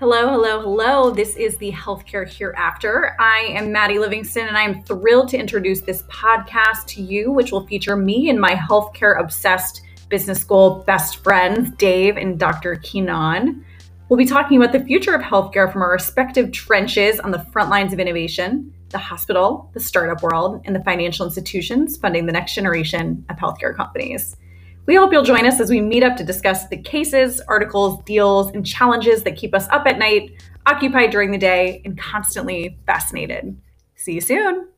Hello, hello, hello. This is the Healthcare Hereafter. I am Maddie Livingston, and I am thrilled to introduce this podcast to you, which will feature me and my healthcare obsessed business school best friends, Dave and Dr. Keenan. We'll be talking about the future of healthcare from our respective trenches on the front lines of innovation, the hospital, the startup world, and the financial institutions funding the next generation of healthcare companies. We hope you'll join us as we meet up to discuss the cases, articles, deals, and challenges that keep us up at night, occupied during the day, and constantly fascinated. See you soon.